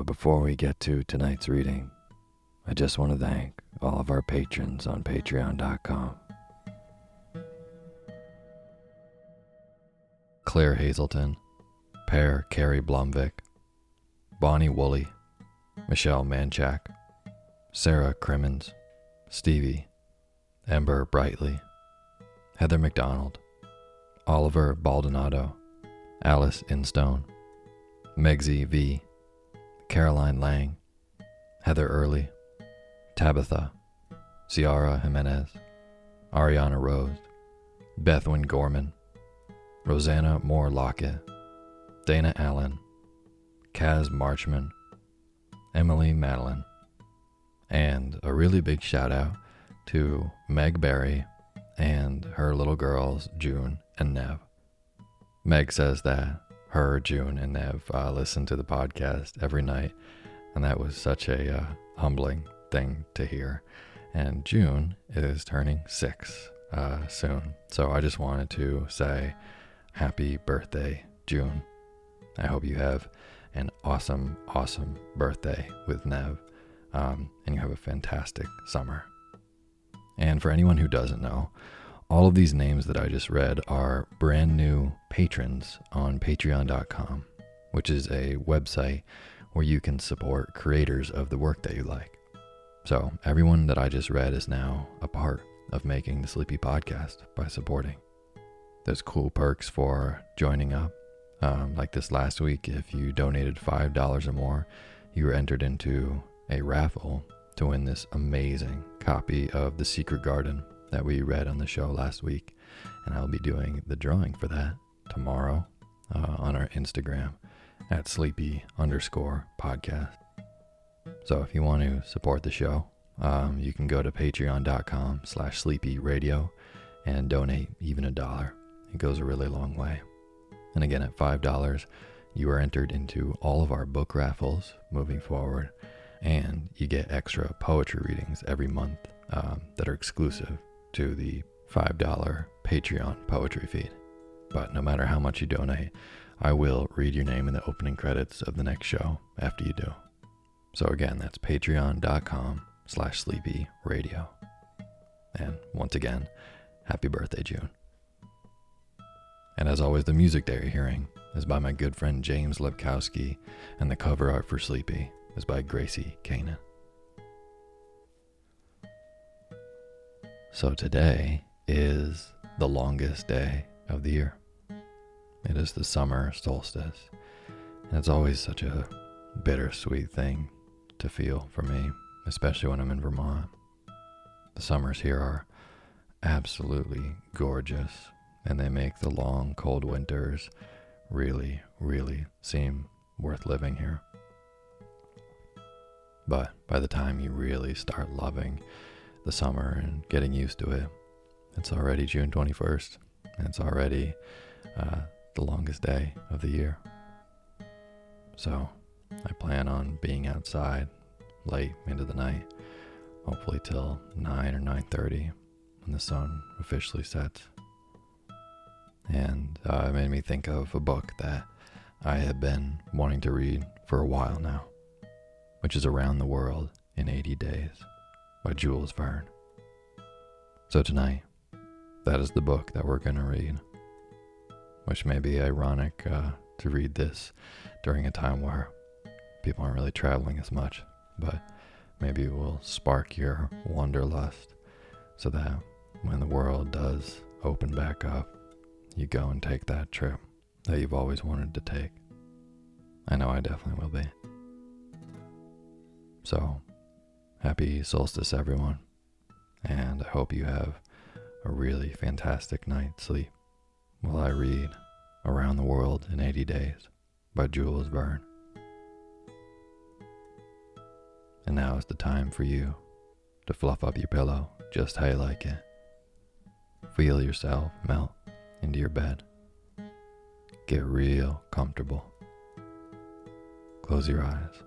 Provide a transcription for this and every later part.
But before we get to tonight's reading, I just want to thank all of our patrons on patreon.com. Claire Hazelton, Per Carey Blumvik, Bonnie Woolley, Michelle Manchak, Sarah Crimmins, Stevie, Ember Brightly, Heather McDonald, Oliver Baldonado, Alice Instone, Megsy V, Caroline Lang, Heather Early, Tabitha, Ciara Jimenez, Ariana Rose, Bethwyn Gorman, Rosanna Moore Lockett, Dana Allen, Kaz Marchman, Emily Madeline, and a really big shout out to Meg Berry and her little girls, June and Nev. Meg says that her, June, and Nev uh, listen to the podcast every night, and that was such a uh, humbling thing to hear. And June is turning six uh, soon, so I just wanted to say happy birthday, June. I hope you have an awesome, awesome birthday with Nev, um, and you have a fantastic summer. And for anyone who doesn't know, all of these names that I just read are brand new patrons on patreon.com, which is a website where you can support creators of the work that you like. So, everyone that I just read is now a part of making the Sleepy Podcast by supporting. There's cool perks for joining up. Um, like this last week, if you donated $5 or more, you were entered into a raffle to win this amazing copy of The Secret Garden that we read on the show last week. And I'll be doing the drawing for that tomorrow uh, on our Instagram at sleepy underscore podcast. So if you want to support the show, um, you can go to patreon.com slash sleepy radio and donate even a dollar. It goes a really long way. And again, at $5, you are entered into all of our book raffles moving forward. And you get extra poetry readings every month um, that are exclusive to the $5 Patreon poetry feed. But no matter how much you donate, I will read your name in the opening credits of the next show after you do. So again, that's patreon.com slash sleepy radio. And once again, happy birthday, June. And as always, the music that you're hearing is by my good friend James Lebkowski, and the cover art for Sleepy is by Gracie Kanan. So today is the longest day of the year. It is the summer solstice, and it's always such a bittersweet thing to feel for me, especially when I'm in Vermont. The summers here are absolutely gorgeous, and they make the long, cold winters really, really seem worth living here. But by the time you really start loving the summer and getting used to it, it's already June 21st, and it's already uh, the longest day of the year. So I plan on being outside late into the night, hopefully till 9 or 9:30 when the sun officially sets. And uh, it made me think of a book that I have been wanting to read for a while now, which is Around the World in 80 Days by Jules Verne. So tonight, that is the book that we're going to read, which may be ironic uh, to read this during a time where people aren't really traveling as much, but maybe it will spark your wanderlust so that when the world does open back up, you go and take that trip that you've always wanted to take. I know I definitely will be. So, happy solstice, everyone, and I hope you have a really fantastic night's sleep while I read Around the World in 80 Days by Jules Verne. And now is the time for you to fluff up your pillow just how you like it. Feel yourself melt into your bed. Get real comfortable. Close your eyes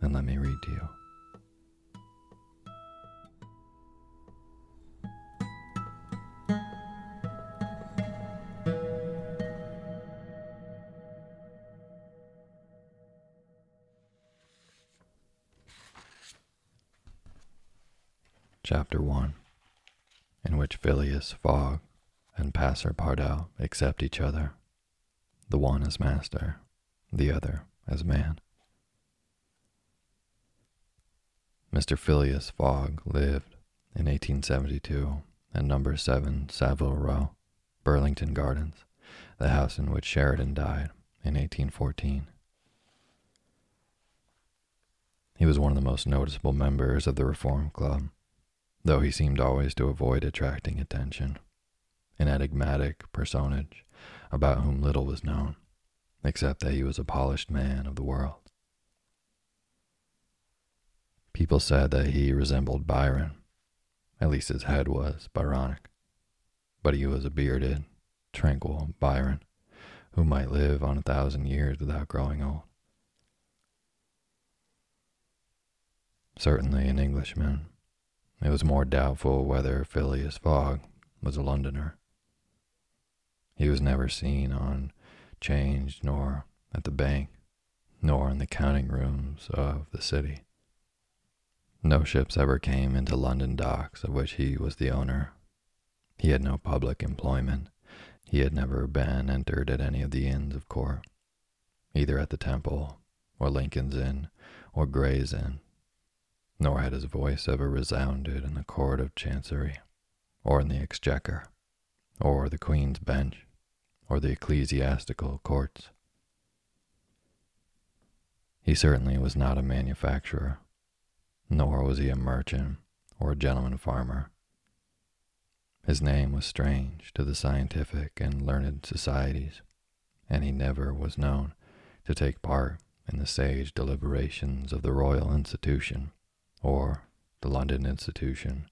and let me read to you. Chapter 1 In which Phileas Fogg and Passer Passepartout accept each other, the one as master, the other as man. Mr. Phileas Fogg lived in 1872 at number 7 Savile Row, Burlington Gardens, the house in which Sheridan died in 1814. He was one of the most noticeable members of the Reform Club, though he seemed always to avoid attracting attention an enigmatic personage about whom little was known, except that he was a polished man of the world. People said that he resembled Byron, at least his head was Byronic, but he was a bearded, tranquil Byron who might live on a thousand years without growing old. Certainly an Englishman, it was more doubtful whether Phileas Fogg was a Londoner. He was never seen on change, nor at the bank, nor in the counting rooms of the city. No ships ever came into London docks of which he was the owner. He had no public employment. He had never been entered at any of the inns of court, either at the Temple, or Lincoln's Inn, or Gray's Inn, nor had his voice ever resounded in the Court of Chancery, or in the Exchequer, or the Queen's Bench, or the ecclesiastical courts. He certainly was not a manufacturer, nor was he a merchant or a gentleman farmer. His name was strange to the scientific and learned societies, and he never was known to take part in the sage deliberations of the Royal Institution, or the London Institution,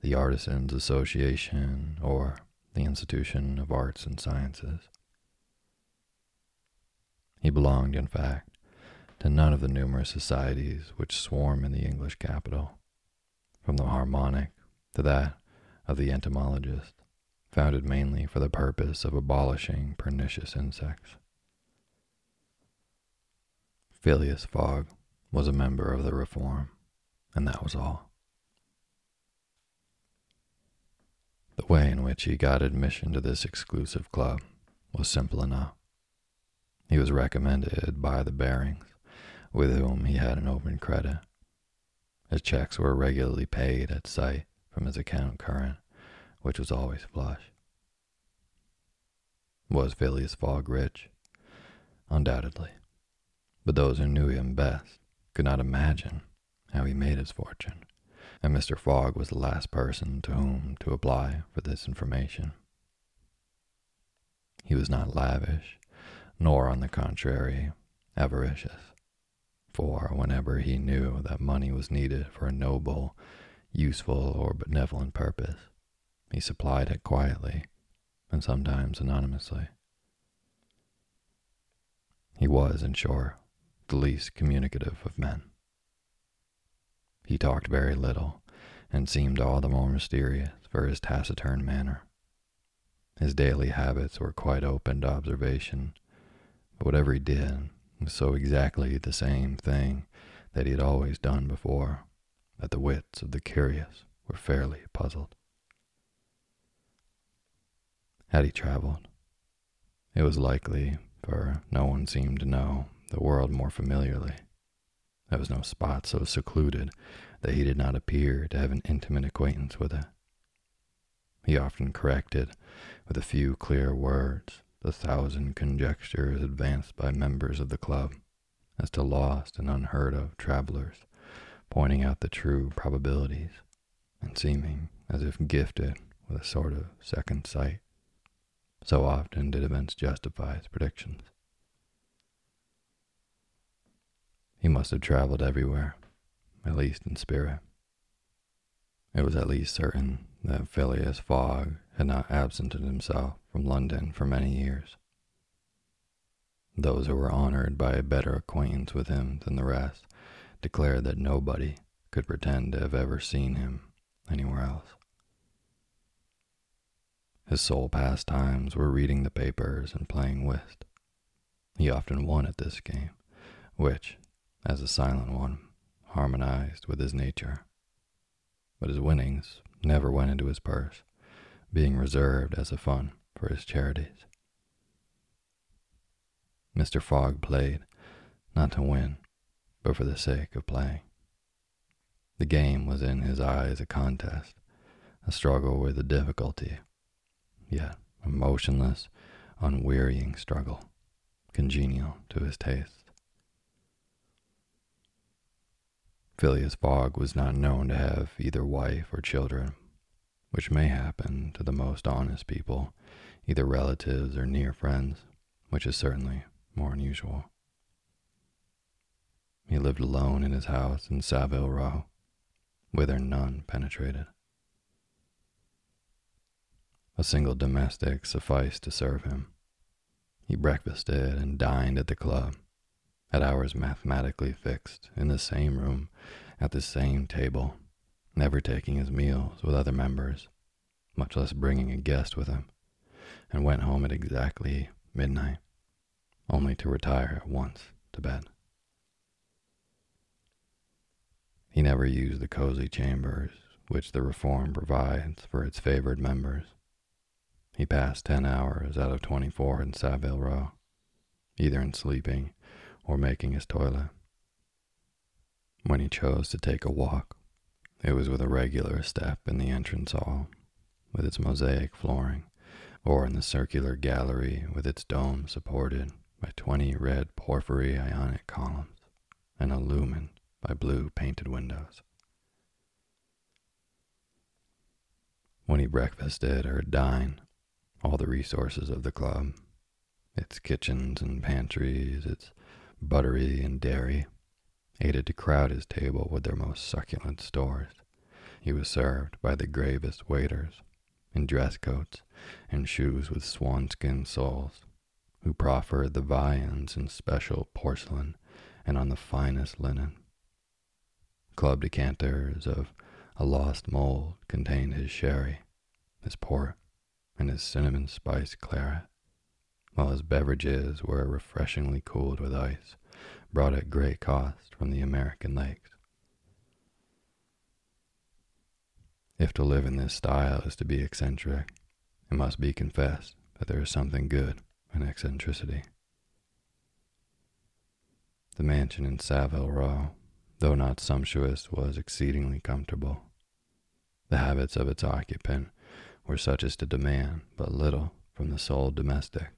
the Artisans' Association, or the Institution of Arts and Sciences. He belonged, in fact, to none of the numerous societies which swarm in the English capital, from the harmonic to that of the entomologist, founded mainly for the purpose of abolishing pernicious insects. Phileas Fogg was a member of the Reform, and that was all. The way in which he got admission to this exclusive club was simple enough. He was recommended by the Barings, with whom he had an open credit. His checks were regularly paid at sight from his account current, which was always flush. Was Phileas Fogg rich? Undoubtedly. But those who knew him best could not imagine how he made his fortune, and Mr. Fogg was the last person to whom to apply for this information. He was not lavish, nor, on the contrary, avaricious, for whenever he knew that money was needed for a noble, useful, or benevolent purpose, he supplied it quietly and sometimes anonymously. He was, in short, the least communicative of men. He talked very little, and seemed all the more mysterious for his taciturn manner. His daily habits were quite open to observation, but whatever he did was so exactly the same thing that he had always done before that the wits of the curious were fairly puzzled. Had he traveled? It was likely, for no one seemed to know the world more familiarly. There was no spot so secluded that he did not appear to have an intimate acquaintance with it. He often corrected, with a few clear words, the thousand conjectures advanced by members of the club as to lost and unheard of travelers, pointing out the true probabilities, and seeming as if gifted with a sort of second sight. So often did events justify his predictions. He must have traveled everywhere, at least in spirit. It was at least certain that Phileas Fogg had not absented himself from London for many years. Those who were honored by a better acquaintance with him than the rest declared that nobody could pretend to have ever seen him anywhere else. His sole pastimes were reading the papers and playing whist. He often won at this game, which, as a silent one, harmonized with his nature. But his winnings never went into his purse, being reserved as a fund for his charities. Mr. Fogg played, not to win, but for the sake of playing. The game was in his eyes a contest, a struggle with a difficulty, yet a motionless, unwearying struggle, congenial to his taste. Phileas Fogg was not known to have either wife or children, which may happen to the most honest people, either relatives or near friends, which is certainly more unusual. He lived alone in his house in Savile Row, whither none penetrated. A single domestic sufficed to serve him. He breakfasted and dined at the club, at hours mathematically fixed, in the same room, at the same table, never taking his meals with other members, much less bringing a guest with him, and went home at exactly midnight, only to retire at once to bed. He never used the cozy chambers which the reform provides for its favored members. He passed ten hours out of twenty four in Savile Row, either in sleeping or making his toilet. When he chose to take a walk, it was with a regular step in the entrance hall, with its mosaic flooring, or in the circular gallery with its dome supported by twenty red porphyry ionic columns and illumined by blue painted windows. When he breakfasted or dined, all the resources of the club, its kitchens and pantries, its buttery, and dairy, aided to crowd his table with their most succulent stores. He was served by the gravest waiters, in dress coats and shoes with swanskin soles, who proffered the viands in special porcelain and on the finest linen. Club decanters of a lost mold contained his sherry, his port, and his cinnamon spice claret, while his beverages were refreshingly cooled with ice, brought at great cost from the American lakes. If to live in this style is to be eccentric, it must be confessed that there is something good in eccentricity. The mansion in Savile Row, though not sumptuous, was exceedingly comfortable. The habits of its occupant were such as to demand but little from the sole domestic.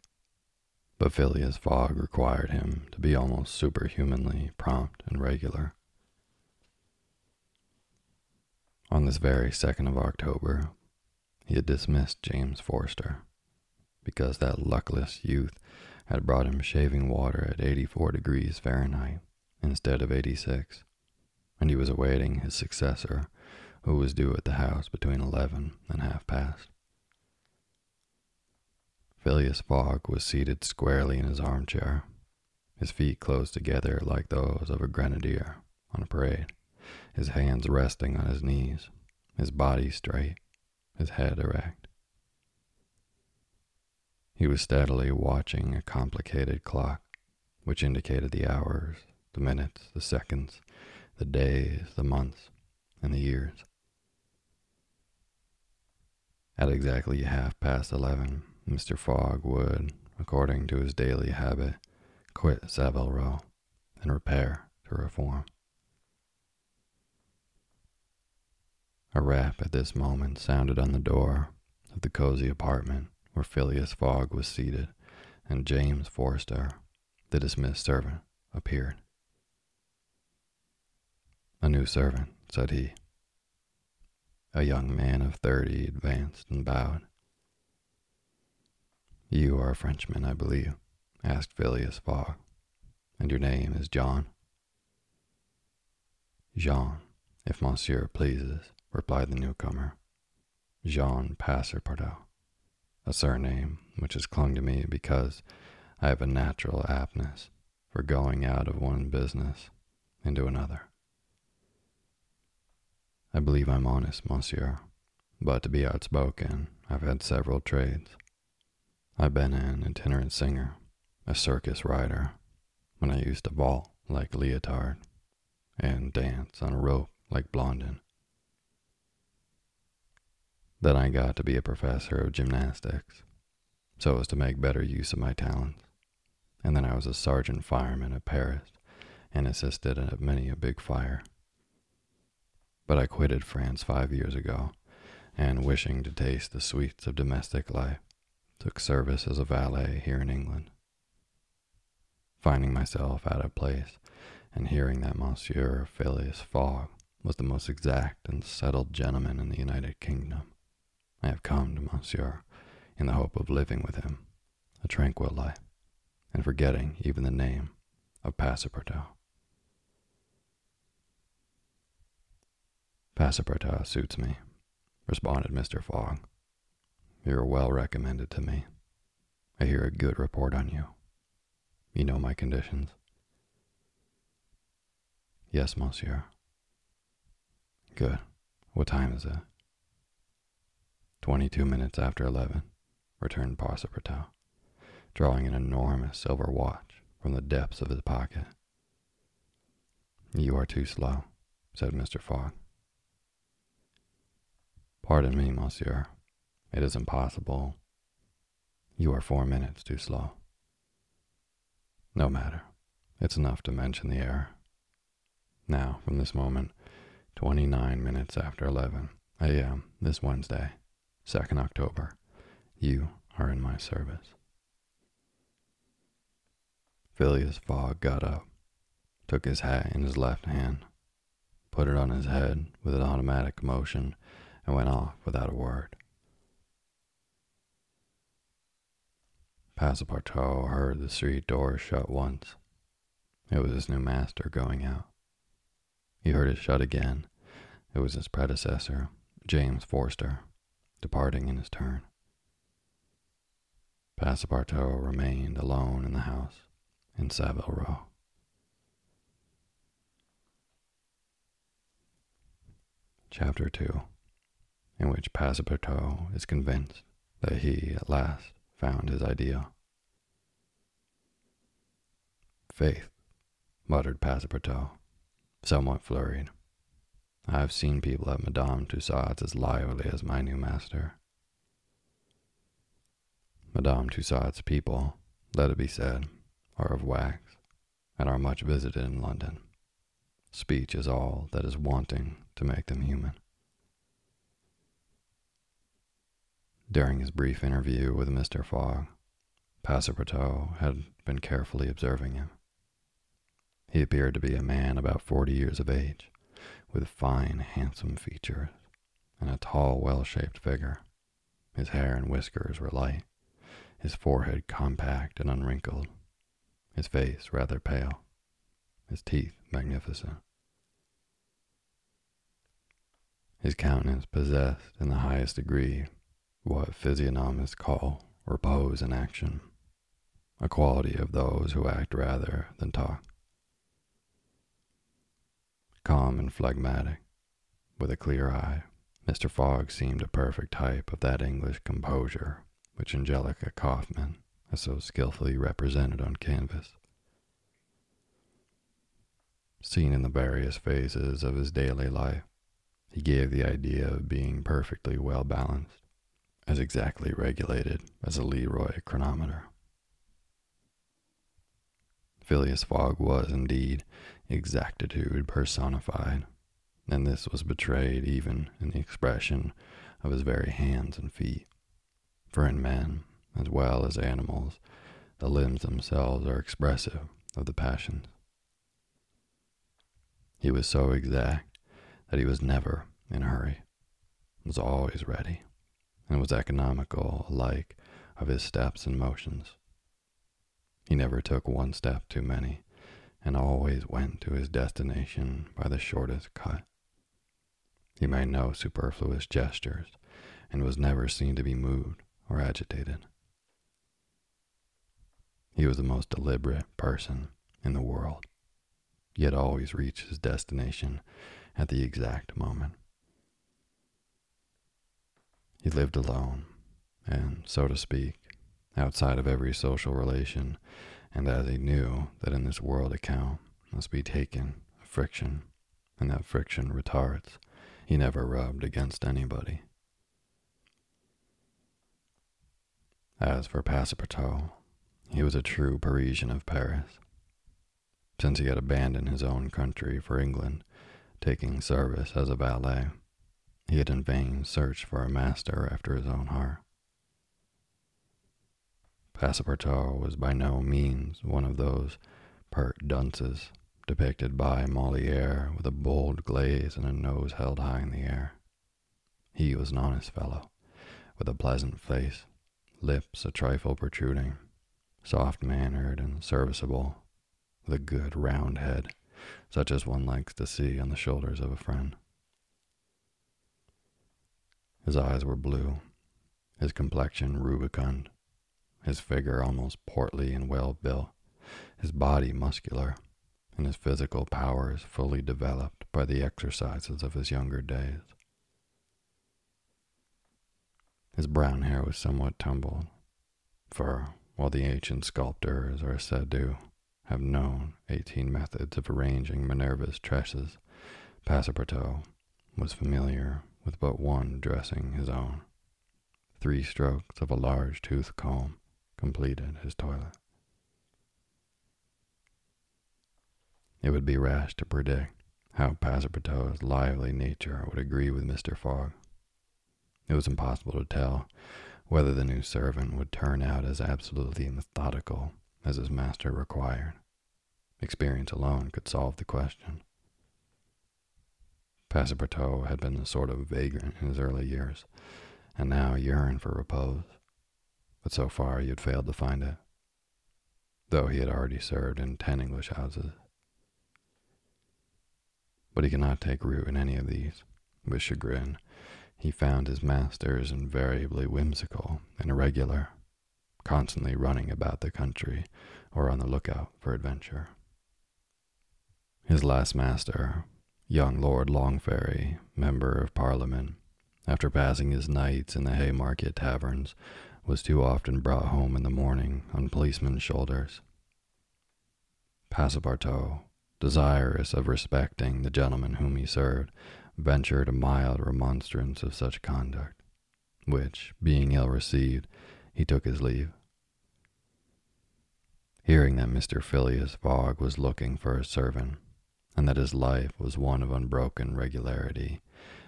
But Phileas Fogg required him to be almost superhumanly prompt and regular. On this very 2nd of October, he had dismissed James Forster because that luckless youth had brought him shaving water at 84 degrees Fahrenheit instead of 86, and he was awaiting his successor, who was due at the house between 11 and half past. Phileas Fogg was seated squarely in his armchair, his feet close together like those of a grenadier on a parade his hands resting on his knees, his body straight, his head erect. He was steadily watching a complicated clock which indicated the hours, the minutes, the seconds, the days, the months, and the years. At exactly half past eleven, Mr. Fogg would, according to his daily habit, quit Savile Row and repair to reform. A rap at this moment sounded on the door of the cozy apartment where Phileas Fogg was seated, and James Forster, the dismissed servant, appeared. A new servant, said he. A young man of thirty advanced and bowed. You are a Frenchman, I believe, asked Phileas Fogg, and your name is John? Jean, if monsieur pleases replied the newcomer. Jean Passepartout, a surname which has clung to me because I have a natural aptness for going out of one business into another. I believe I'm honest, monsieur, but to be outspoken, I've had several trades. I've been an itinerant singer, a circus rider, when I used to vault like Leotard, and dance on a rope like Blondin. Then I got to be a professor of gymnastics, so as to make better use of my talents. And then I was a sergeant fireman at Paris and assisted at many a big fire. But I quitted France five years ago, and wishing to taste the sweets of domestic life, took service as a valet here in England. Finding myself out of place, and hearing that Monsieur Phileas Fogg was the most exact and settled gentleman in the United Kingdom, I have come to Monsieur in the hope of living with him a tranquil life, and forgetting even the name of Passepartout. Passepartout suits me, responded Mr. Fogg. You are well recommended to me. I hear a good report on you. You know my conditions. Yes, monsieur. Good. What time is it? Twenty-two minutes after eleven, returned Passepartout, drawing an enormous silver watch from the depths of his pocket. You are too slow, said Mr. Fogg. Pardon me, monsieur. It is impossible. You are four minutes too slow. No matter. It's enough to mention the error. Now, from this moment, 29 minutes after 11 a.m. this Wednesday, 2nd October, you are in my service. Phileas Fogg got up, took his hat in his left hand, put it on his head with an automatic motion, and went off without a word. Passepartout heard the street door shut once. It was his new master going out. He heard it shut again. It was his predecessor, James Forster, departing in his turn. Passepartout remained alone in the house in Savile Row. Chapter 2 In which Passepartout is convinced that he, at last, found his idea. Faith, muttered Passepartout, somewhat flurried. I have seen people at Madame Tussaud's as lively as my new master. Madame Tussaud's people, let it be said, are of wax, and are much visited in London. Speech is all that is wanting to make them human. During his brief interview with Mr. Fogg, Passepartout had been carefully observing him. He appeared to be a man about forty years of age, with fine, handsome features and a tall, well shaped figure. His hair and whiskers were light, his forehead compact and unwrinkled, his face rather pale, his teeth magnificent. His countenance possessed in the highest degree what physiognomists call repose in action, a quality of those who act rather than talk. Calm and phlegmatic, with a clear eye, Mr. Fogg seemed a perfect type of that English composure which Angelica Kauffmann has so skilfully represented on canvas. Seen in the various phases of his daily life, he gave the idea of being perfectly well balanced, as exactly regulated as a Leroy chronometer. Phileas Fogg was indeed exactitude personified, and this was betrayed even in the expression of his very hands and feet. For in men, as well as animals, the limbs themselves are expressive of the passions. He was so exact that he was never in a hurry, was always ready, and was economical alike of his steps and motions. He never took one step too many, and always went to his destination by the shortest cut. He made no superfluous gestures, and was never seen to be moved or agitated. He was the most deliberate person in the world, yet always reached his destination at the exact moment. He lived alone, and, so to speak, outside of every social relation, and as he knew that in this world account must be taken of friction, and that friction retards, he never rubbed against anybody. As for Passepartout, he was a true Parisian of Paris. Since he had abandoned his own country for England, taking service as a valet, he had in vain searched for a master after his own heart. Passepartout was by no means one of those pert dunces depicted by Moliere with a bold glaze and a nose held high in the air. He was an honest fellow, with a pleasant face, lips a trifle protruding, soft mannered and serviceable, with a good round head, such as one likes to see on the shoulders of a friend. His eyes were blue, his complexion rubicund, his figure almost portly and well built, his body muscular, and his physical powers fully developed by the exercises of his younger days. His brown hair was somewhat tumbled, for while the ancient sculptors are said to have known eighteen methods of arranging Minerva's tresses, Passepartout was familiar with but one dressing his own. Three strokes of a large tooth comb completed his toilet. It would be rash to predict how Passepartout's lively nature would agree with Mr. Fogg. It was impossible to tell whether the new servant would turn out as absolutely methodical as his master required. Experience alone could solve the question. Passepartout had been a sort of vagrant in his early years, and now yearned for repose but so far he had failed to find it, though he had already served in ten English houses. But he could not take root in any of these. With chagrin, he found his masters invariably whimsical and irregular, constantly running about the country or on the lookout for adventure. His last master, Young Lord Longferry, Member of Parliament, after passing his nights in the Haymarket taverns, was too often brought home in the morning on policemen's shoulders. Passepartout, desirous of respecting the gentleman whom he served, ventured a mild remonstrance of such conduct, which, being ill received, he took his leave. Hearing that Mr. Phileas Fogg was looking for a servant, and that his life was one of unbroken regularity,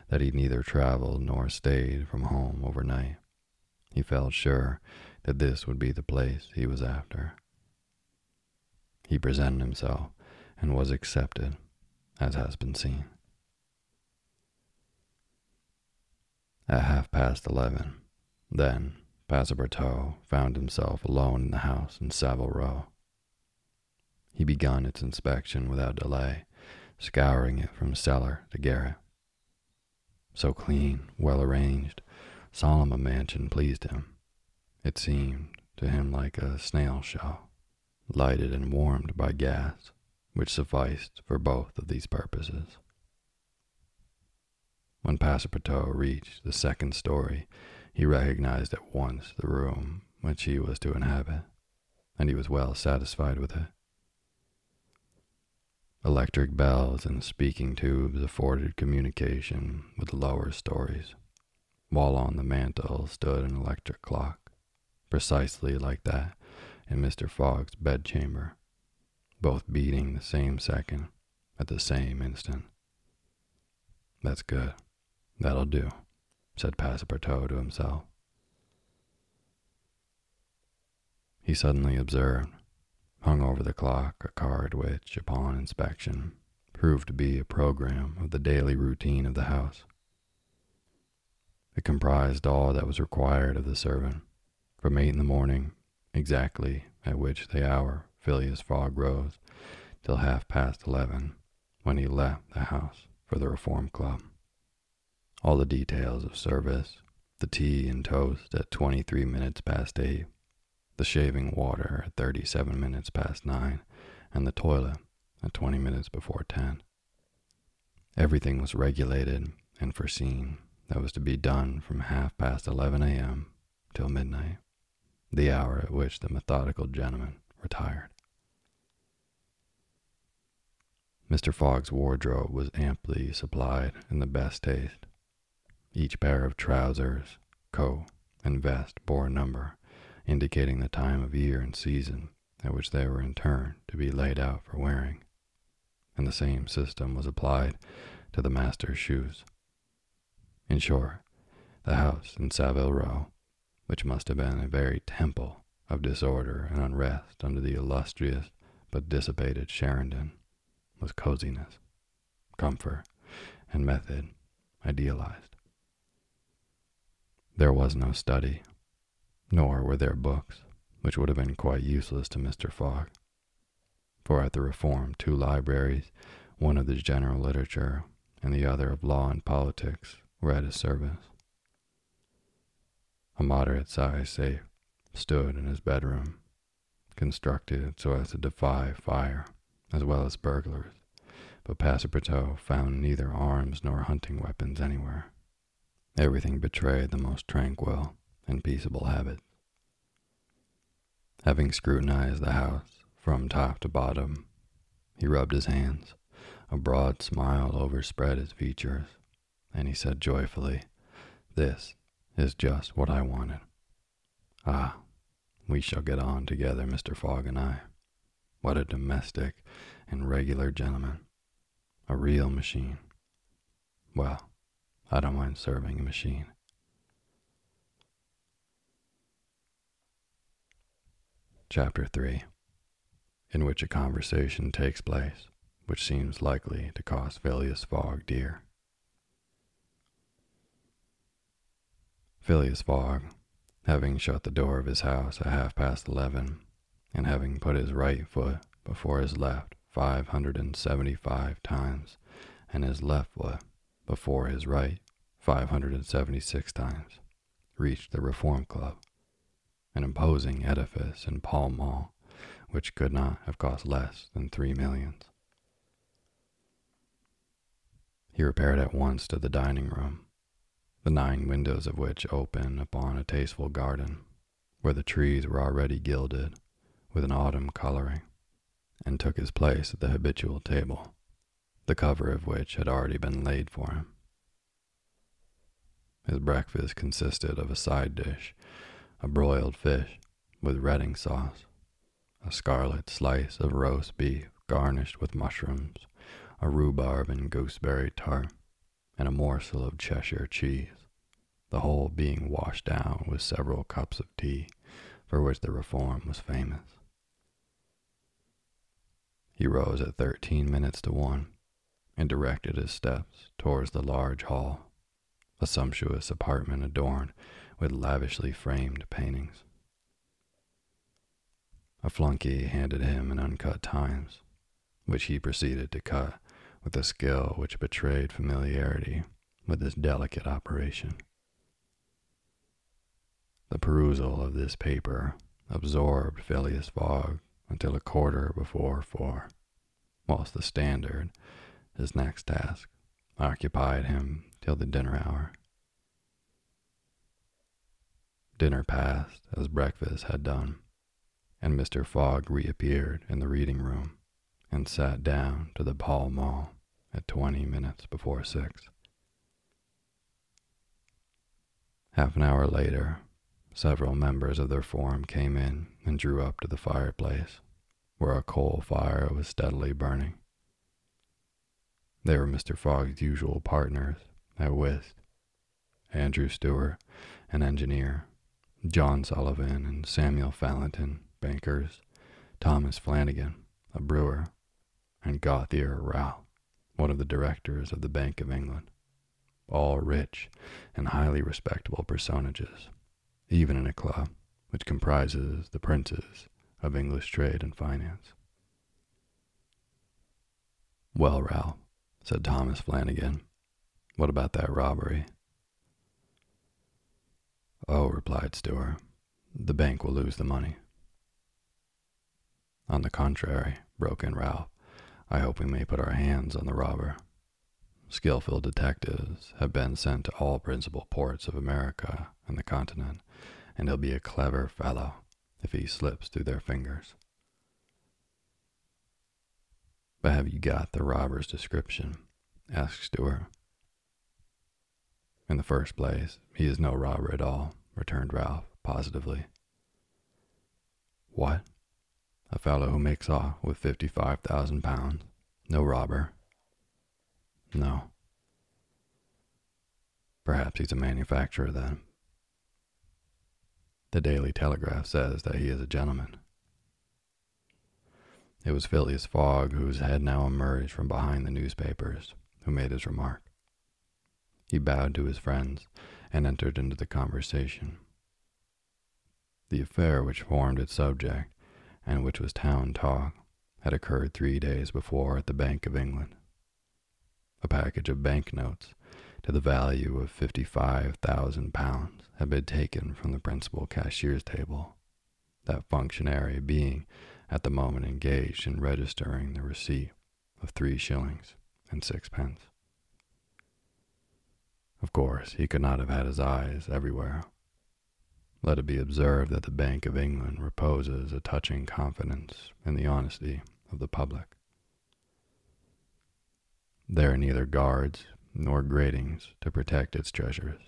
that he neither traveled nor stayed from home overnight, he felt sure that this would be the place he was after. He presented himself and was accepted, as has been seen. At half past eleven, then, Passepartout found himself alone in the house in Savile Row. He began its inspection without delay, scouring it from cellar to garret. So clean, well arranged, solemn a mansion pleased him. It seemed to him like a snail shell, lighted and warmed by gas, which sufficed for both of these purposes. When Passepartout reached the second story, he recognized at once the room which he was to inhabit, and he was well satisfied with it. Electric bells and speaking tubes afforded communication with the lower stories, while on the mantel stood an electric clock, precisely like that in Mr. Fogg's bedchamber, both beating the same second at the same instant. That's good. That'll do, said Passepartout to himself. He suddenly observed hung over the clock a card which, upon inspection, proved to be a program of the daily routine of the house. It comprised all that was required of the servant, from eight in the morning, exactly at which the hour Phileas Fogg rose, till half past eleven, when he left the house for the Reform Club. All the details of service, the tea and toast at twenty-three minutes past eight, the shaving water at 37 minutes past 9, and the toilet at 20 minutes before 10. Everything was regulated and foreseen that was to be done from half past 11 a.m. till midnight, the hour at which the methodical gentleman retired. Mr. Fogg's wardrobe was amply supplied in the best taste. Each pair of trousers, coat, and vest bore a number, indicating the time of year and season at which they were in turn to be laid out for wearing, and the same system was applied to the master's shoes. In short, the house in Savile Row, which must have been a very temple of disorder and unrest under the illustrious but dissipated Clarendon, was coziness, comfort, and method idealized. There was no study nor were there books, which would have been quite useless to Mr. Fogg. For at the Reform, two libraries, one of the general literature and the other of law and politics, were at his service. A moderate sized safe stood in his bedroom, constructed so as to defy fire as well as burglars, but Passepartout found neither arms nor hunting weapons anywhere. Everything betrayed the most tranquil and peaceable habits. Having scrutinized the house from top to bottom, he rubbed his hands. A broad smile overspread his features, and he said joyfully, This is just what I wanted. Ah, we shall get on together, Mr. Fogg and I. What a domestic and regular gentleman. A real machine. Well, I don't mind serving a machine. Chapter 3 In which a conversation takes place which seems likely to cost Phileas Fogg dear. Phileas Fogg, having shut the door of his house at half past eleven, and having put his right foot before his left five hundred and seventy-five times, and his left foot before his right five hundred and seventy-six times, reached the Reform Club an imposing edifice in Pall Mall, which could not have cost less than three millions. He repaired at once to the dining room, the nine windows of which open upon a tasteful garden, where the trees were already gilded with an autumn coloring, and took his place at the habitual table, the cover of which had already been laid for him. His breakfast consisted of a side dish, a broiled fish with Reading sauce, a scarlet slice of roast beef garnished with mushrooms, a rhubarb and gooseberry tart, and a morsel of Cheshire cheese, the whole being washed down with several cups of tea, for which the reform was famous. He rose at thirteen minutes to one and directed his steps towards the large hall a sumptuous apartment adorned with lavishly framed paintings. A flunky handed him an uncut Times, which he proceeded to cut with a skill which betrayed familiarity with this delicate operation. The perusal of this paper absorbed Phileas Fogg until a quarter before four, whilst the Standard, his next task, occupied him till the dinner hour. Dinner passed as breakfast had done, and Mr. Fogg reappeared in the reading room and sat down to the Pall Mall at twenty minutes before six. Half an hour later, several members of the Reform came in and drew up to the fireplace, where a coal fire was steadily burning. They were Mr. Fogg's usual partners at whist Andrew Stewart, an engineer, John Sullivan and Samuel Fallentin, bankers, Thomas Flanagan, a brewer, and Gauthier Ralph, one of the directors of the Bank of England, all rich and highly respectable personages, even in a club which comprises the princes of English trade and finance. Well, Ralph, said Thomas Flanagan, what about that robbery? Oh, replied Stewart, the bank will lose the money. On the contrary, broke in Ralph, I hope we may put our hands on the robber. Skillful detectives have been sent to all principal ports of America and the continent, and he'll be a clever fellow if he slips through their fingers. But have you got the robber's description? asked Stewart. In the first place, he is no robber at all, returned Ralph positively. What? A fellow who makes off with fifty-five thousand pounds? No robber? No. Perhaps he's a manufacturer then. The Daily Telegraph says that he is a gentleman. It was Phileas Fogg, whose head now emerged from behind the newspapers, who made his remark. He bowed to his friends and entered into the conversation. The affair which formed its subject, and which was town talk, had occurred three days before at the Bank of England. A package of banknotes to the value of fifty-five thousand pounds had been taken from the principal cashier's table, that functionary being at the moment engaged in registering the receipt of three shillings and sixpence. Of course, he could not have had his eyes everywhere. Let it be observed that the Bank of England reposes a touching confidence in the honesty of the public. There are neither guards nor gratings to protect its treasures.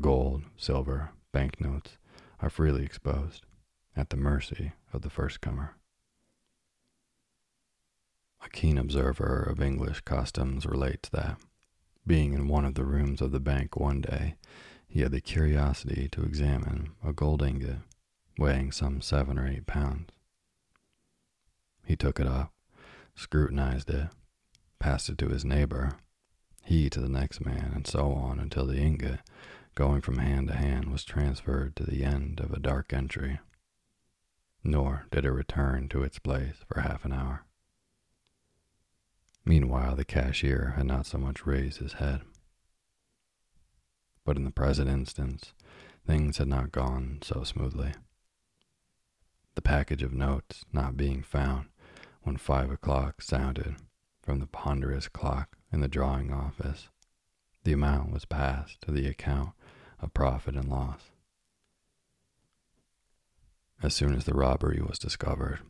Gold, silver, banknotes are freely exposed at the mercy of the first comer. A keen observer of English customs relates that being in one of the rooms of the bank one day, he had the curiosity to examine a gold ingot weighing some seven or eight pounds. He took it up, scrutinized it, passed it to his neighbor, he to the next man, and so on until the ingot, going from hand to hand, was transferred to the end of a dark entry. Nor did it return to its place for half an hour. Meanwhile, the cashier had not so much raised his head. But in the present instance, things had not gone so smoothly. The package of notes not being found when five o'clock sounded from the ponderous clock in the drawing office, the amount was passed to the account of profit and loss. As soon as the robbery was discovered,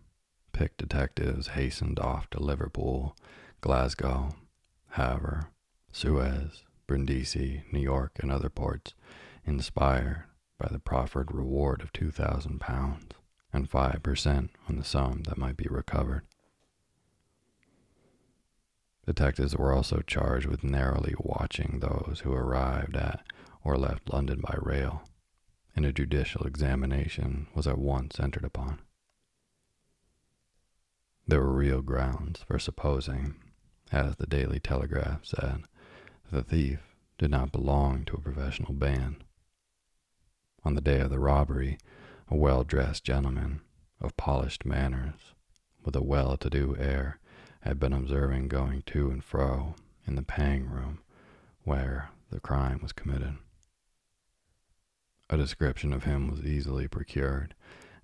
picked detectives hastened off to Liverpool, Glasgow, Havre, Suez, Brindisi, New York, and other ports, inspired by the proffered reward of two thousand pounds and five per cent on the sum that might be recovered. Detectives were also charged with narrowly watching those who arrived at or left London by rail, and a judicial examination was at once entered upon. There were real grounds for supposing, as the Daily Telegraph said, the thief did not belong to a professional band. On the day of the robbery, a well dressed gentleman of polished manners, with a well to do air, had been observing going to and fro in the paying room where the crime was committed. A description of him was easily procured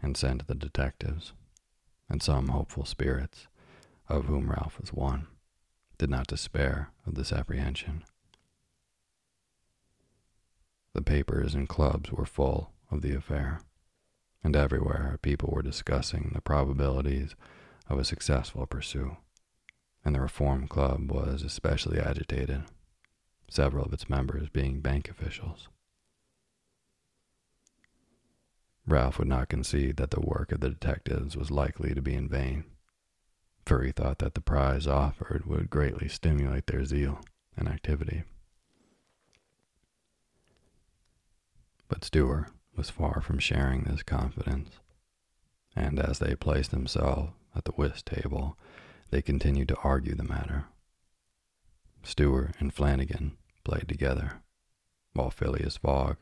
and sent to the detectives, and some hopeful spirits, of whom Ralph was one, did not despair of this apprehension. The papers and clubs were full of the affair, and everywhere people were discussing the probabilities of a successful pursuit and the Reform Club was especially agitated, several of its members being bank officials. Ralph would not concede that the work of the detectives was likely to be in vain, for he thought that the prize offered would greatly stimulate their zeal and activity. But Stewart was far from sharing this confidence, and as they placed themselves at the whist table, they continued to argue the matter. Stewart and Flanagan played together, while Phileas Fogg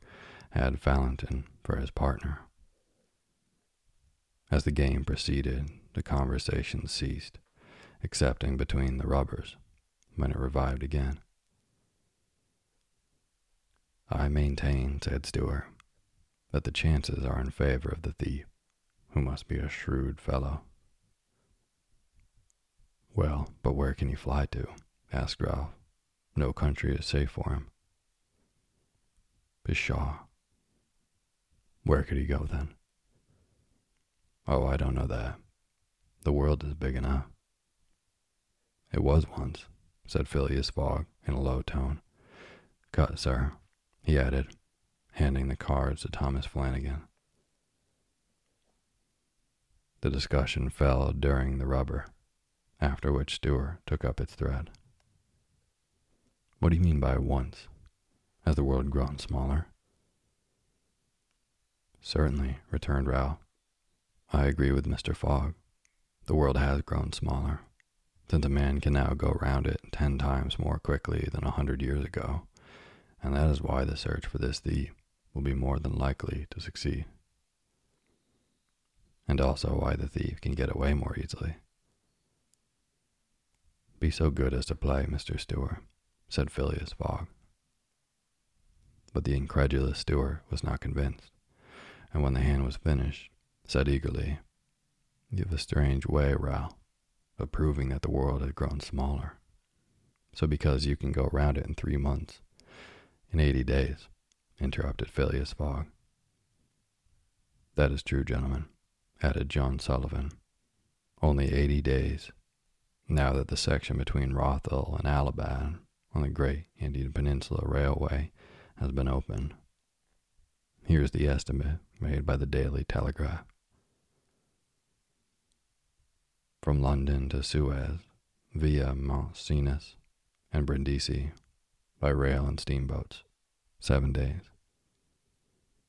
had Fallentin for his partner. As the game proceeded, the conversation ceased, excepting between the rubbers, when it revived again. I maintain, said Stewart, that the chances are in favor of the thief, who must be a shrewd fellow. Well, but where can he fly to? asked Ralph. No country is safe for him. Pshaw. Where could he go then? Oh, I don't know that. The world is big enough. It was once, said Phileas Fogg in a low tone. Cut, sir, he added, handing the cards to Thomas Flanagan. The discussion fell during the rubber after which Stewart took up its thread. What do you mean by once? Has the world grown smaller? Certainly, returned Ralph. I agree with Mr. Fogg. The world has grown smaller, since a man can now go round it ten times more quickly than a hundred years ago, and that is why the search for this thief will be more than likely to succeed. And also why the thief can get away more easily. Be so good as to play, Mr. Stewart, said Phileas Fogg. But the incredulous Stewart was not convinced, and when the hand was finished, said eagerly, You have a strange way, Ralph, of proving that the world has grown smaller. So because you can go round it in three months, in eighty days, interrupted Phileas Fogg. That is true, gentlemen, added John Sullivan. Only eighty days now that the section between Rothal and Allahabad on the Great Indian Peninsula Railway has been opened. Here's the estimate made by the Daily Telegraph. From London to Suez via Mont and Brindisi by rail and steamboats, seven days.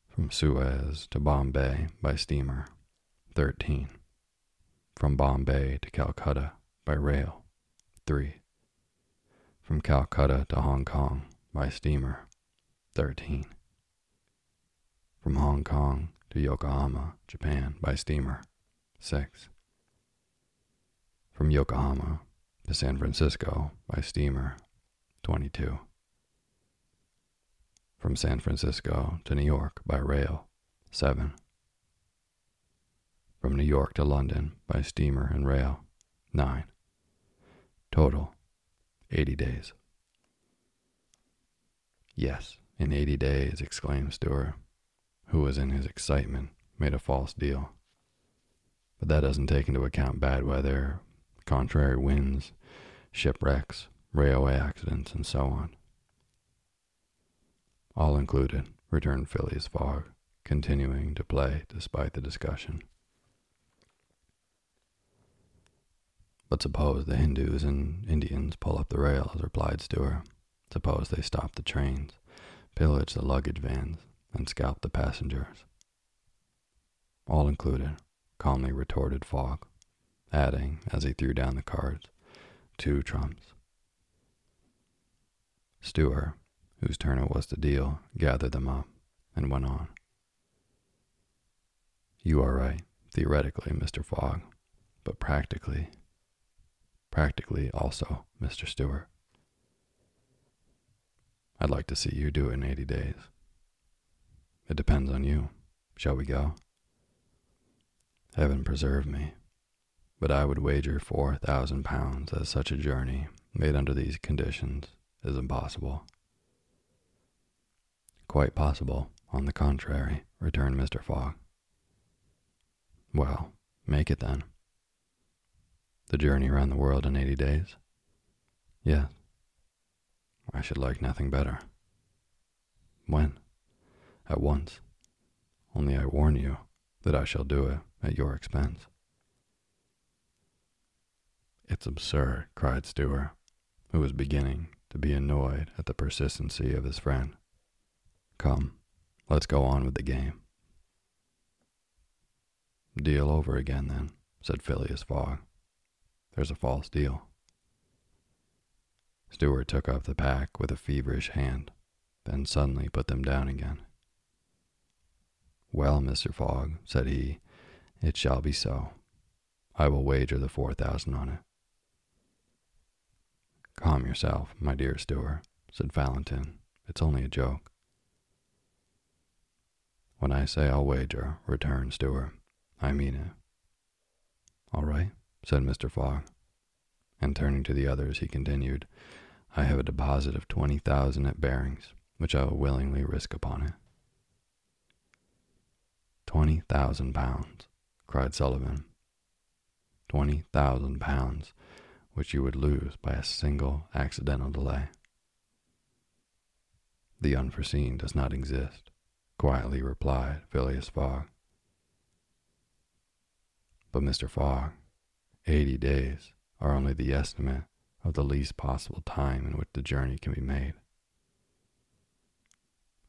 From Suez to Bombay by steamer, 13. From Bombay to Calcutta by rail. 3. From Calcutta to Hong Kong by steamer. 13. From Hong Kong to Yokohama, Japan by steamer. 6. From Yokohama to San Francisco by steamer. 22. From San Francisco to New York by rail. 7. From New York to London by steamer and rail. 9. Total 80 days. Yes, in 80 days, exclaimed Stewart, who was in his excitement made a false deal. But that doesn't take into account bad weather, contrary winds, shipwrecks, railway accidents, and so on. All included, returned Phileas Fogg, continuing to play despite the discussion. But suppose the Hindus and Indians pull up the rails, replied Stewart. Suppose they stop the trains, pillage the luggage vans, and scalp the passengers. All included, calmly retorted Fogg, adding, as he threw down the cards, two trumps. Stewart, whose turn it was to deal, gathered them up and went on. You are right, theoretically, Mr. Fogg, but practically, practically also, Mr. Stewart. I'd like to see you do it in 80 days. It depends on you. Shall we go? Heaven preserve me, but I would wager four thousand pounds that such a journey, made under these conditions, is impossible. Quite possible, on the contrary, returned Mr. Fogg. Well, make it then. The journey around the world in eighty days? Yes. I should like nothing better. When? At once. Only I warn you that I shall do it at your expense. It's absurd, cried Stewart, who was beginning to be annoyed at the persistency of his friend. Come, let's go on with the game. Deal over again, then, said Phileas Fogg. There's a false deal. Stewart took up the pack with a feverish hand, then suddenly put them down again. Well, Mr. Fogg, said he, it shall be so. I will wager the four thousand on it. Calm yourself, my dear Stewart, said Fallentin. It's only a joke. When I say I'll wager, returned Stewart, I mean it. All right, said Mr. Fogg. And turning to the others, he continued, I have a deposit of twenty thousand at Barings, which I will willingly risk upon it. Twenty thousand pounds, cried Sullivan. Twenty thousand pounds, which you would lose by a single accidental delay. The unforeseen does not exist, quietly replied Phileas Fogg. But, Mr. Fogg, eighty days are only the estimate of the least possible time in which the journey can be made.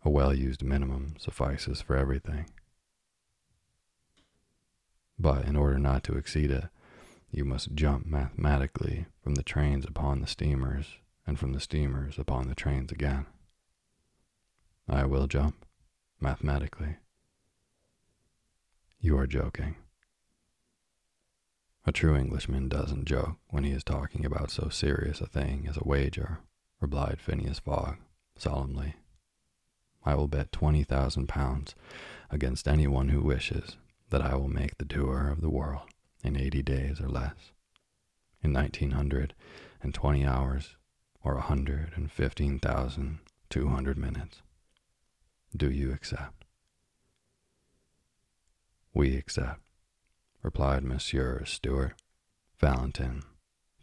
A well used minimum suffices for everything. But in order not to exceed it, you must jump mathematically from the trains upon the steamers and from the steamers upon the trains again. I will jump, mathematically. You are joking. A true Englishman doesn't joke when he is talking about so serious a thing as a wager, replied Phileas Fogg solemnly. I will bet twenty thousand pounds against anyone who wishes that I will make the tour of the world in eighty days or less, in nineteen hundred and twenty hours or a hundred and fifteen thousand two hundred minutes. Do you accept? We accept replied Monsieur Stewart, Fallentin,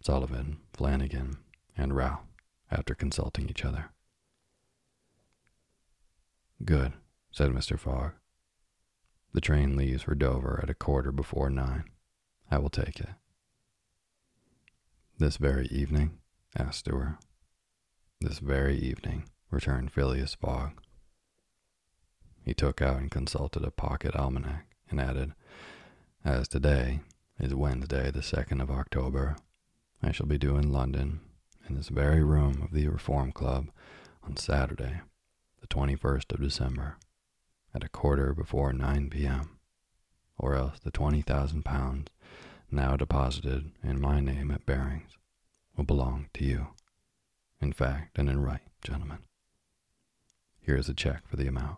Sullivan, Flanagan, and Ralph after consulting each other. Good, said Mr. Fogg. The train leaves for Dover at a quarter before nine. I will take it. This very evening? asked Stewart. This very evening, returned Phileas Fogg. He took out and consulted a pocket almanac and added, as today is Wednesday, the 2nd of October, I shall be due in London, in this very room of the Reform Club, on Saturday, the 21st of December, at a quarter before 9 p.m., or else the 20,000 pounds now deposited in my name at Barings will belong to you. In fact and in right, gentlemen. Here is a check for the amount.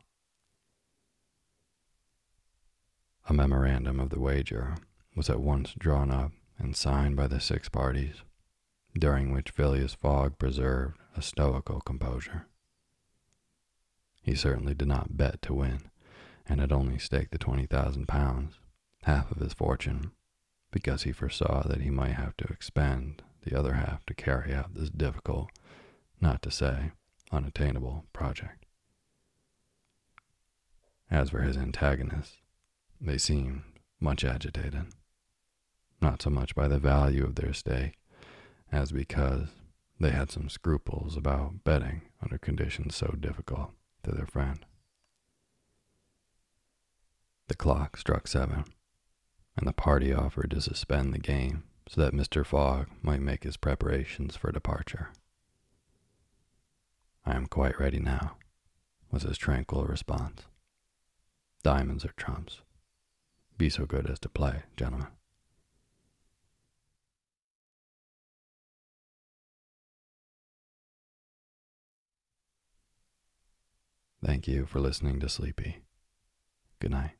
A memorandum of the wager was at once drawn up and signed by the six parties, during which Phileas Fogg preserved a stoical composure. He certainly did not bet to win, and had only staked the twenty thousand pounds, half of his fortune, because he foresaw that he might have to expend the other half to carry out this difficult, not to say unattainable, project. As for his antagonists, they seemed much agitated, not so much by the value of their stake as because they had some scruples about betting under conditions so difficult to their friend. The clock struck seven, and the party offered to suspend the game so that Mr. Fogg might make his preparations for departure. I am quite ready now, was his tranquil response. Diamonds are trumps. Be so good as to play, gentlemen. Thank you for listening to Sleepy. Good night.